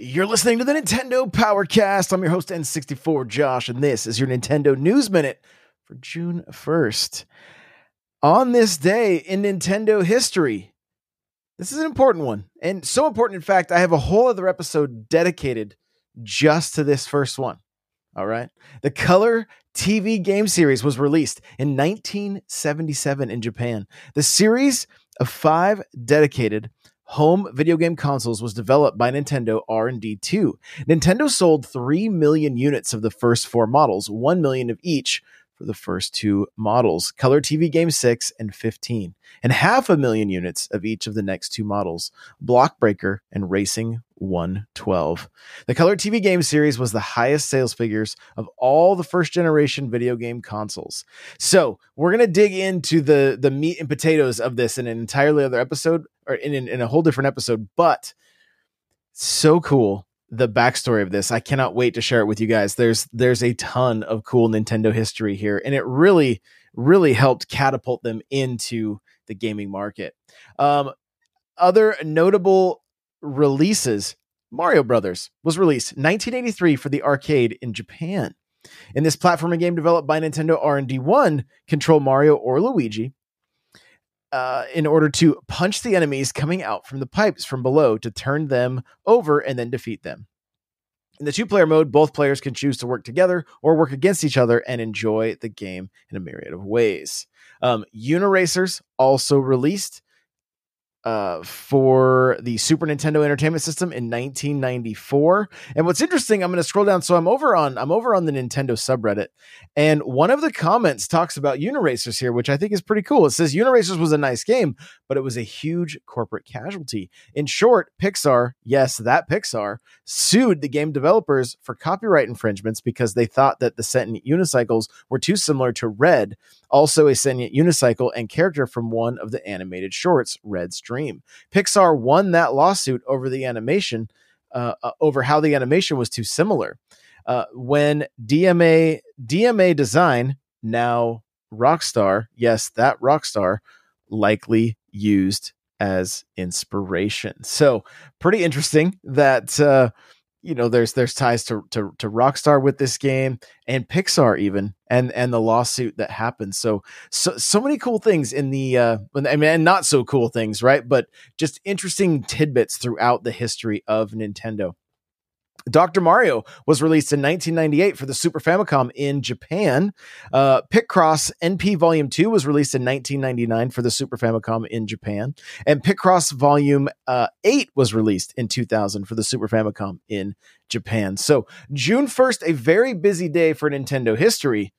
You're listening to the Nintendo Powercast. I'm your host, N64 Josh, and this is your Nintendo News Minute for June 1st. On this day in Nintendo history, this is an important one. And so important, in fact, I have a whole other episode dedicated just to this first one. All right. The Color TV game series was released in 1977 in Japan. The series of five dedicated home video game consoles was developed by Nintendo R&D2. Nintendo sold 3 million units of the first four models, 1 million of each for the first two models Color TV Game 6 and 15, and half a million units of each of the next two models Blockbreaker and Racing 112. The Color TV Game series was the highest sales figures of all the first generation video game consoles. So, we're going to dig into the, the meat and potatoes of this in an entirely other episode, or in, in, in a whole different episode, but so cool the backstory of this. I cannot wait to share it with you guys. There's there's a ton of cool Nintendo history here, and it really really helped catapult them into the gaming market. Um, other notable releases: Mario Brothers was released 1983 for the arcade in Japan. In this platforming game developed by Nintendo R&D1, control Mario or Luigi uh, in order to punch the enemies coming out from the pipes from below to turn them over and then defeat them. In the two player mode, both players can choose to work together or work against each other and enjoy the game in a myriad of ways. Um, Uniracers also released uh, for the Super Nintendo Entertainment System in 1994. And what's interesting, I'm going to scroll down. So I'm over on I'm over on the Nintendo subreddit, and one of the comments talks about Uniracers here, which I think is pretty cool. It says Uniracers was a nice game, but it was a huge corporate casualty. In short, Pixar, yes, that Pixar, sued the game developers for copyright infringements because they thought that the sentient unicycles were too similar to Red, also a sentient unicycle and character from one of the animated shorts, Red's Dream. Pixar won that lawsuit over the animation, uh, uh, over how the animation was too similar. Uh, when DMA DMA Design, now Rockstar, yes, that Rockstar, likely used as inspiration. So pretty interesting that uh, you know there's there's ties to, to to Rockstar with this game and Pixar even and and the lawsuit that happened. So so so many cool things in the uh I mean and not so cool things, right? But just interesting tidbits throughout the history of Nintendo. Dr. Mario was released in 1998 for the Super Famicom in Japan. Uh, Picross NP Volume 2 was released in 1999 for the Super Famicom in Japan. And Picross Volume uh, 8 was released in 2000 for the Super Famicom in Japan. So, June 1st, a very busy day for Nintendo history.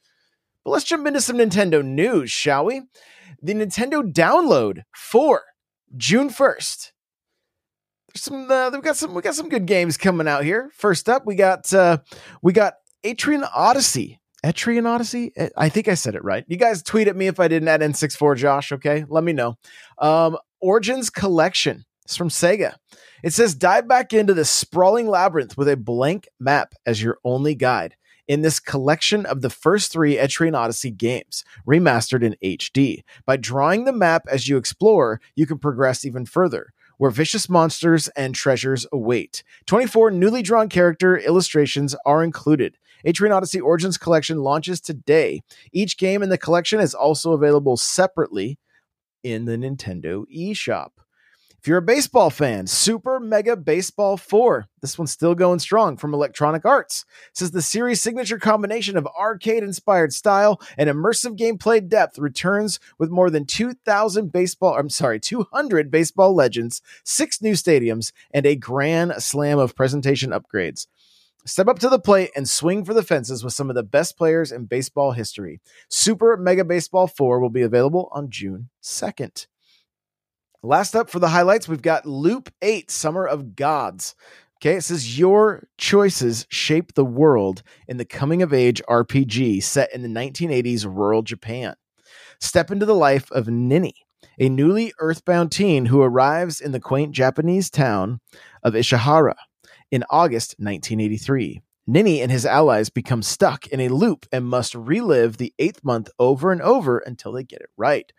But let's jump into some Nintendo news, shall we? The Nintendo download for June 1st there's some uh, we got some we got some good games coming out here. First up, we got uh we got Etrian Odyssey. Etrian Odyssey? Eh, I think I said it right. You guys tweet at me if I didn't add N64 Josh, okay? Let me know. Um Origins Collection. It's from Sega. It says dive back into the sprawling labyrinth with a blank map as your only guide in this collection of the first three Etrian Odyssey games, remastered in HD. By drawing the map as you explore, you can progress even further where vicious monsters and treasures await. 24 newly drawn character illustrations are included. Etrian Odyssey Origins Collection launches today. Each game in the collection is also available separately in the Nintendo eShop. If you're a baseball fan, Super Mega Baseball 4. This one's still going strong from Electronic Arts. Says the series' signature combination of arcade inspired style and immersive gameplay depth returns with more than 2,000 baseball, I'm sorry, 200 baseball legends, six new stadiums, and a grand slam of presentation upgrades. Step up to the plate and swing for the fences with some of the best players in baseball history. Super Mega Baseball 4 will be available on June 2nd. Last up for the highlights, we've got Loop 8 Summer of Gods. Okay, it says your choices shape the world in the coming of age RPG set in the 1980s rural Japan. Step into the life of Nini, a newly earthbound teen who arrives in the quaint Japanese town of Ishihara in August 1983. Nini and his allies become stuck in a loop and must relive the eighth month over and over until they get it right.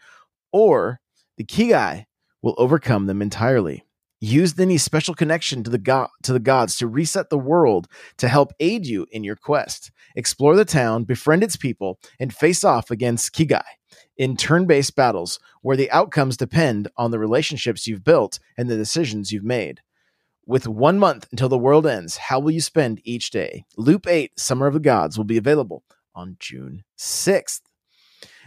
Or the Kigai will overcome them entirely. Use Nini's special connection to the, go- to the gods to reset the world to help aid you in your quest. Explore the town, befriend its people, and face off against Kigai in turn based battles where the outcomes depend on the relationships you've built and the decisions you've made. With one month until the world ends, how will you spend each day? Loop 8 Summer of the Gods will be available on June 6th.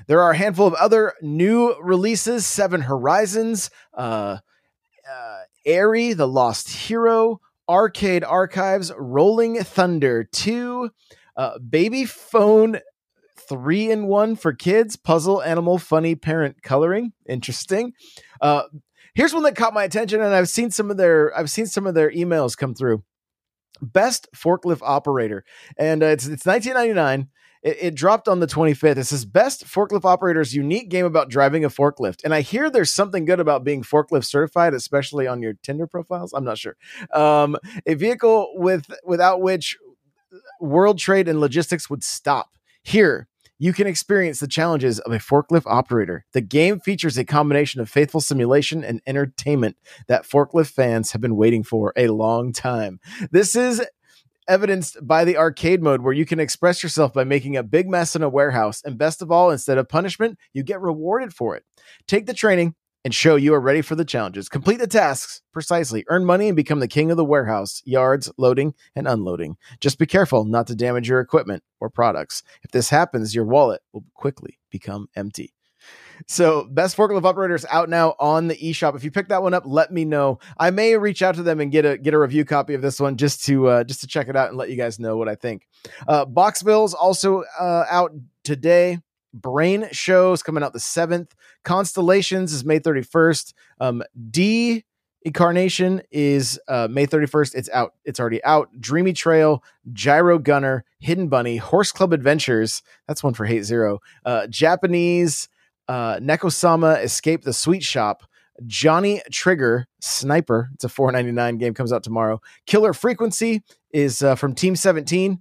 There are a handful of other new releases Seven Horizons, uh, uh, Airy, The Lost Hero, Arcade Archives, Rolling Thunder 2, uh, Baby Phone 3 in 1 for kids, Puzzle Animal Funny Parent Coloring. Interesting. Uh, here's one that caught my attention, and I've seen some of their I've seen some of their emails come through. Best forklift operator, and uh, it's it's 1999. It, it, dropped on the 25th. It says best forklift operators unique game about driving a forklift. And I hear there's something good about being forklift certified, especially on your Tinder profiles. I'm not sure. Um, a vehicle with without which world trade and logistics would stop. Here, you can experience the challenges of a forklift operator. The game features a combination of faithful simulation and entertainment that forklift fans have been waiting for a long time. This is evidenced by the arcade mode where you can express yourself by making a big mess in a warehouse. And best of all, instead of punishment, you get rewarded for it. Take the training and show you are ready for the challenges. Complete the tasks precisely, earn money, and become the king of the warehouse, yards, loading, and unloading. Just be careful not to damage your equipment or products. If this happens, your wallet will quickly become empty. So, best forklift operators out now on the eShop. If you pick that one up, let me know. I may reach out to them and get a get a review copy of this one just to uh, just to check it out and let you guys know what I think. Uh, Boxville's also uh, out today. Brain shows coming out the seventh. Constellations is May thirty first. Um, D Incarnation is uh, May 31st. It's out. It's already out. Dreamy Trail, Gyro Gunner, Hidden Bunny, Horse Club Adventures. That's one for Hate Zero. Uh, Japanese uh, Nekosama Escape the Sweet Shop, Johnny Trigger Sniper. It's a 4.99 game. Comes out tomorrow. Killer Frequency is uh, from Team 17.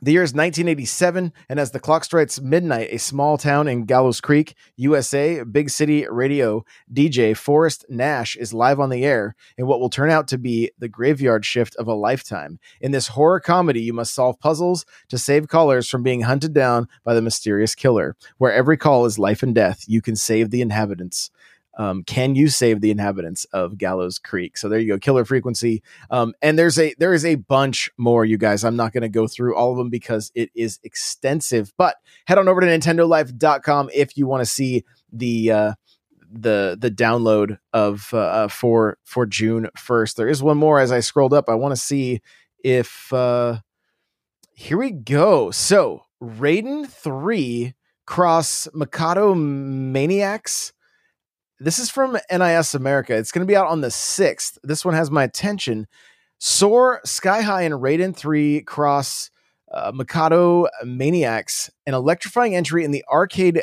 The year is 1987, and as the clock strikes midnight, a small town in Gallows Creek, USA, big city radio DJ Forrest Nash is live on the air in what will turn out to be the graveyard shift of a lifetime. In this horror comedy, you must solve puzzles to save callers from being hunted down by the mysterious killer. Where every call is life and death, you can save the inhabitants um, can you save the inhabitants of Gallows Creek? So there you go, Killer Frequency. Um, and there's a there is a bunch more, you guys. I'm not going to go through all of them because it is extensive. But head on over to NintendoLife.com if you want to see the uh, the the download of uh, uh, for for June 1st. There is one more as I scrolled up. I want to see if uh, here we go. So Raiden 3 cross Mikado Maniax this is from NIS America. It's going to be out on the 6th. This one has my attention. Soar, Sky High, and Raiden 3 cross uh, Mikado Maniax, an electrifying entry in the arcade,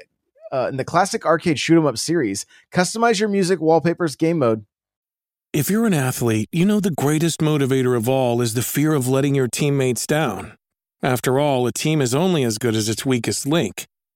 uh, in the classic arcade shoot 'em up series. Customize your music, wallpapers, game mode. If you're an athlete, you know the greatest motivator of all is the fear of letting your teammates down. After all, a team is only as good as its weakest link.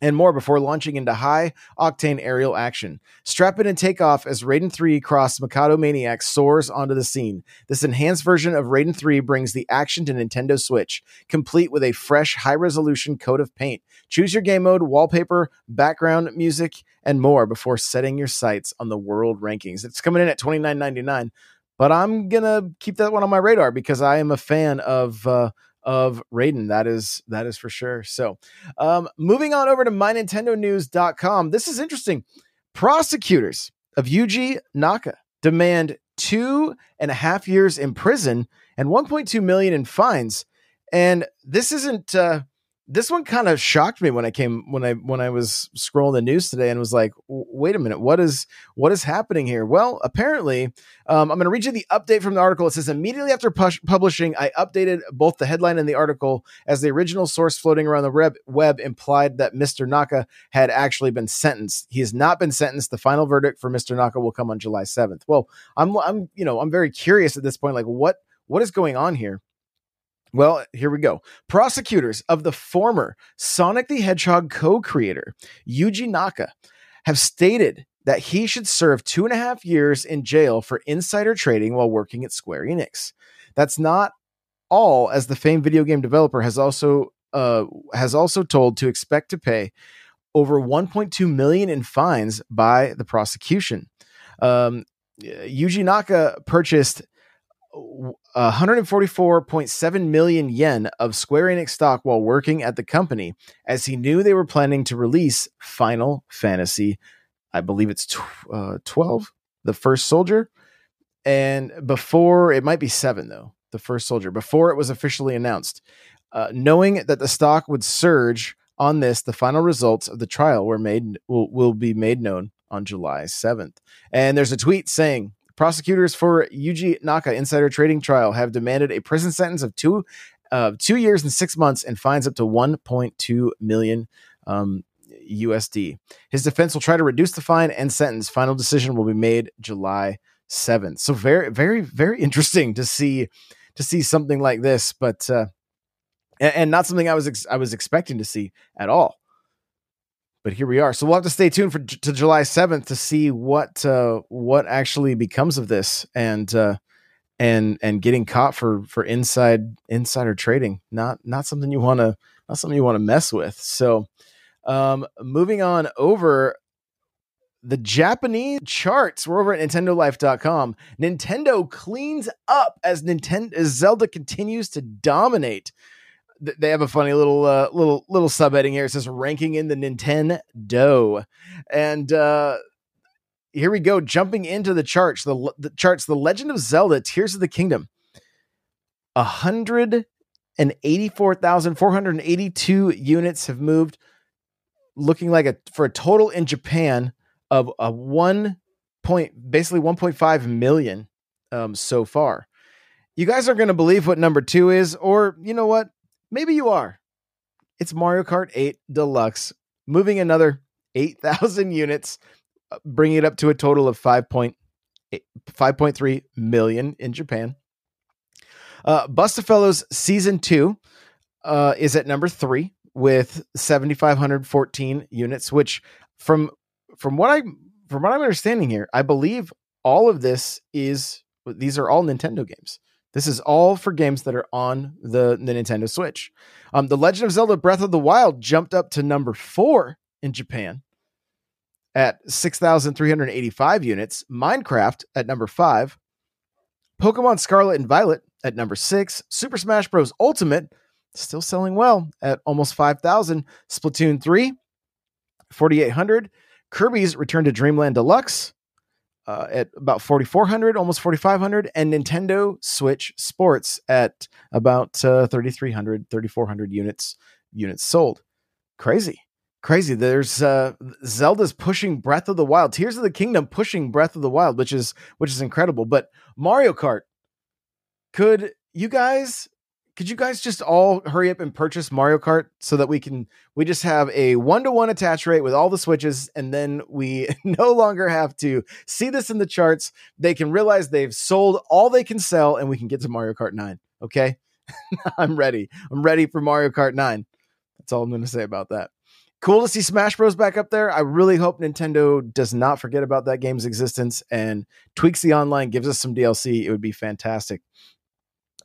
And more before launching into high octane aerial action. Strap in and take off as Raiden 3 Cross Mikado Maniac soars onto the scene. This enhanced version of Raiden 3 brings the action to Nintendo Switch, complete with a fresh, high resolution coat of paint. Choose your game mode, wallpaper, background music, and more before setting your sights on the world rankings. It's coming in at $29.99, but I'm going to keep that one on my radar because I am a fan of. Uh, of Raiden. That is that is for sure. So, um, moving on over to mynintendonews.com. This is interesting. Prosecutors of Yuji Naka demand two and a half years in prison and 1.2 million in fines. And this isn't uh, this one kind of shocked me when I came when I when I was scrolling the news today and was like, wait a minute, what is what is happening here? Well, apparently, um, I'm going to read you the update from the article. It says immediately after pu- publishing, I updated both the headline and the article as the original source floating around the web, web implied that Mr. Naka had actually been sentenced. He has not been sentenced. The final verdict for Mr. Naka will come on July 7th. Well, I'm I'm you know I'm very curious at this point, like what what is going on here? Well, here we go. Prosecutors of the former Sonic the Hedgehog co creator, Yuji Naka, have stated that he should serve two and a half years in jail for insider trading while working at Square Enix. That's not all, as the famed video game developer has also uh, has also told to expect to pay over 1.2 million in fines by the prosecution. Um, Yuji Naka purchased 144.7 million yen of Square Enix stock while working at the company, as he knew they were planning to release Final Fantasy, I believe it's tw- uh, 12, the first soldier. And before, it might be seven though, the first soldier, before it was officially announced. Uh, knowing that the stock would surge on this, the final results of the trial were made will, will be made known on July 7th. And there's a tweet saying, Prosecutors for Yuji Naka insider trading trial have demanded a prison sentence of two uh, two years and six months and fines up to 1.2 million um, USD. His defense will try to reduce the fine and sentence. Final decision will be made July 7th. So very, very, very interesting to see to see something like this, but uh, and, and not something I was ex- I was expecting to see at all but here we are. So we'll have to stay tuned for to July seventh to see what uh, what actually becomes of this and uh, and and getting caught for for inside insider trading. Not not something you want to not something you want to mess with. So um, moving on over the Japanese charts. We're over at NintendoLife.com. Nintendo cleans up as Nintendo as Zelda continues to dominate they have a funny little uh, little little subheading here. It says ranking in the Nintendo, and uh, here we go. Jumping into the charts, the, the charts, the Legend of Zelda: Tears of the Kingdom, a hundred and eighty-four thousand four hundred eighty-two units have moved, looking like a for a total in Japan of a one point, basically one point five million um, so far. You guys aren't going to believe what number two is, or you know what? Maybe you are. It's Mario Kart 8 Deluxe, moving another 8,000 units, uh, bringing it up to a total of 5.3 million in Japan. Uh, Fellows Season 2 uh, is at number three with 7,514 units, which from from what I from what I'm understanding here, I believe all of this is these are all Nintendo games. This is all for games that are on the, the Nintendo Switch. Um, the Legend of Zelda Breath of the Wild jumped up to number four in Japan at 6,385 units. Minecraft at number five. Pokemon Scarlet and Violet at number six. Super Smash Bros. Ultimate still selling well at almost 5,000. Splatoon 3, 4,800. Kirby's Return to Dreamland Deluxe uh, at about 4400 almost 4500 and nintendo switch sports at about uh, 3300 3400 units units sold. Crazy crazy. There's uh, zelda's pushing breath of the wild. Tears of the kingdom pushing breath of the wild which is which is incredible. But mario kart could you guys could you guys just all hurry up and purchase Mario Kart so that we can we just have a one to one attach rate with all the switches, and then we no longer have to see this in the charts. They can realize they've sold all they can sell, and we can get to Mario Kart Nine. Okay, I'm ready. I'm ready for Mario Kart Nine. That's all I'm going to say about that. cool to see Smash Bros back up there. I really hope Nintendo does not forget about that game's existence and tweaks the online, gives us some DLC. It would be fantastic.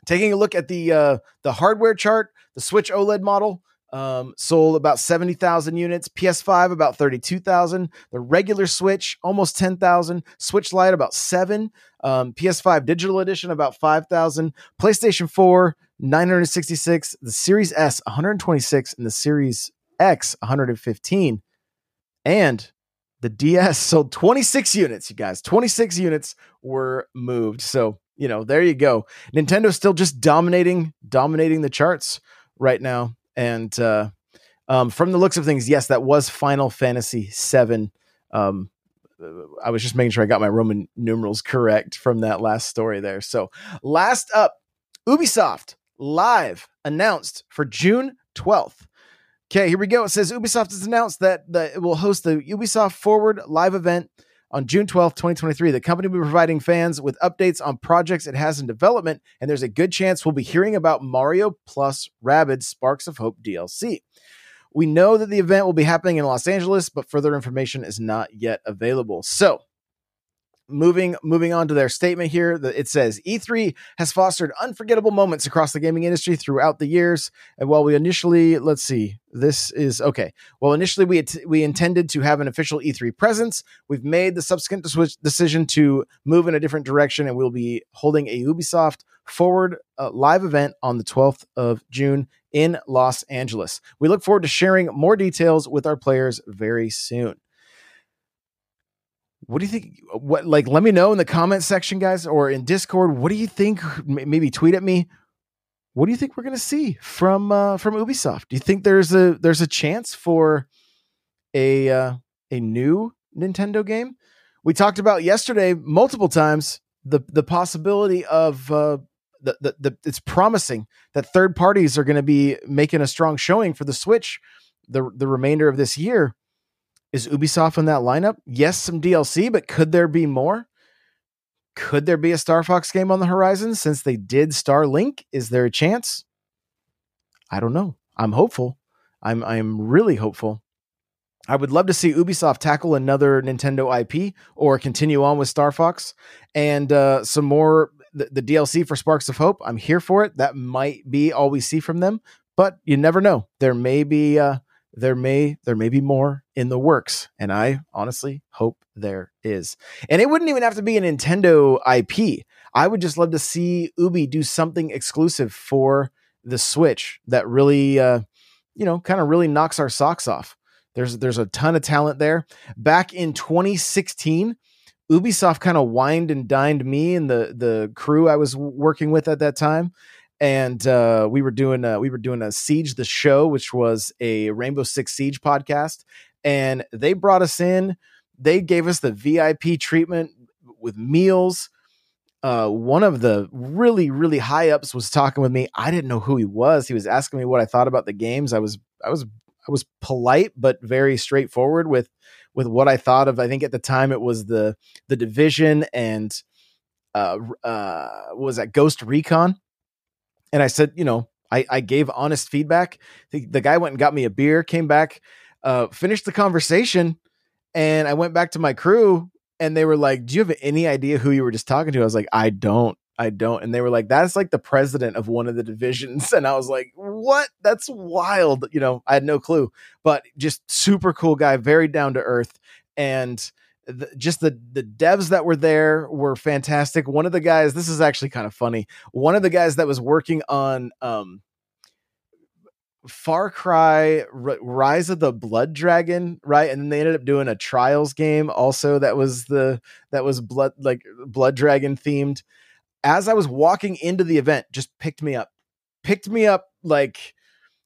Taking a look at the uh, the hardware chart, the Switch OLED model um, sold about 70,000 units, PS5 about 32,000, the regular Switch almost 10,000, Switch Lite about 7, um, PS5 digital edition about 5,000, PlayStation 4 966, the Series S 126 and the Series X 115 and the DS sold 26 units, you guys. 26 units were moved. So, you know, there you go. Nintendo's still just dominating dominating the charts right now and uh, um, from the looks of things, yes, that was Final Fantasy VII. Um, I was just making sure I got my Roman numerals correct from that last story there. So, last up, Ubisoft live announced for June 12th. Okay, here we go. It says Ubisoft has announced that the, it will host the Ubisoft Forward live event on June 12th, 2023. The company will be providing fans with updates on projects it has in development, and there's a good chance we'll be hearing about Mario plus Rabbids Sparks of Hope DLC. We know that the event will be happening in Los Angeles, but further information is not yet available. So, moving moving on to their statement here it says e3 has fostered unforgettable moments across the gaming industry throughout the years. And while we initially let's see this is okay. Well initially we we intended to have an official e3 presence we've made the subsequent decision to move in a different direction and we'll be holding a ubisoft forward uh, live event on the 12th of june in los angeles. We look forward to sharing more details with our players very soon what do you think what like let me know in the comment section guys or in discord. What do you think? Maybe tweet at me. What do you think we're going to see from uh from ubisoft? Do you think there's a there's a chance for a uh a new nintendo game? We talked about yesterday multiple times the the possibility of uh the, the, the it's promising that third parties are going to be making a strong showing for the switch the the remainder of this year is Ubisoft in that lineup? Yes, some DLC, but could there be more? Could there be a Star Fox game on the horizon since they did Starlink? Is there a chance? I don't know. I'm hopeful. I'm I'm really hopeful. I would love to see Ubisoft tackle another Nintendo IP or continue on with Star Fox and uh, some more the, the DLC for Sparks of Hope. I'm here for it. That might be all we see from them, but you never know. There may be uh, there may there may be more in the works and i honestly hope there is. And it wouldn't even have to be a nintendo ip i would just love to see ubi do something exclusive for the switch that really uh you know kind of really knocks our socks off. There's there's a ton of talent there. Back in 2016 ubisoft kind of wined and dined me and the the crew i was working with at that time and uh, we were doing a, we were doing a siege the show which was a rainbow six siege podcast and they brought us in. They gave us the vip treatment with meals. Uh, one of the really really high ups was talking with me. I didn't know who he was. He was asking me what i thought about the games. I was i was i was polite but very straightforward with with what i thought of. I think at the time it was the the division and uh uh was that ghost recon and I said, you know, I, I gave honest feedback. The, the, guy went and got me a beer, came back, uh, finished the conversation, and I went back to my crew and they were like, Do you have any idea who you were just talking to? I was like, I don't. I don't. And they were like, That's like the president of one of the divisions. And I was like, What? That's wild. You know, I had no clue, but just super cool guy, very down to earth. And the, just the the devs that were there were fantastic. One of the guys, this is actually kind of funny. One of the guys that was working on um, Far Cry R- Rise of the Blood Dragon, right? And then they ended up doing a Trials game also that was the that was blood like Blood Dragon themed. As I was walking into the event, just picked me up. Picked me up like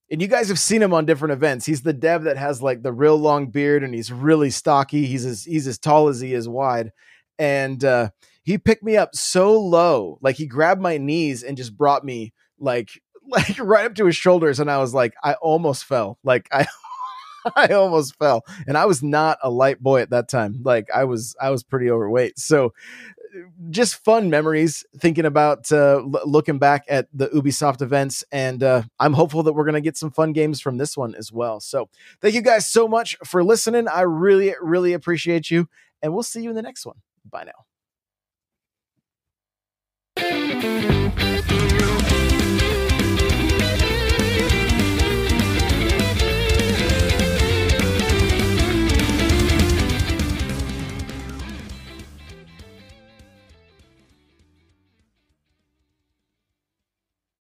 and you guys have seen him on different events. He's the dev that has like the real long beard and he's really stocky. He's as he's as tall as he is wide. And uh he picked me up so low, like he grabbed my knees and just brought me like like right up to his shoulders and I was like I almost fell. Like I I almost fell. And I was not a light boy at that time. Like I was I was pretty overweight. So just fun memories thinking about uh, l- looking back at the Ubisoft events, and uh, I'm hopeful that we're going to get some fun games from this one as well. So, thank you guys so much for listening. I really, really appreciate you, and we'll see you in the next one. Bye now.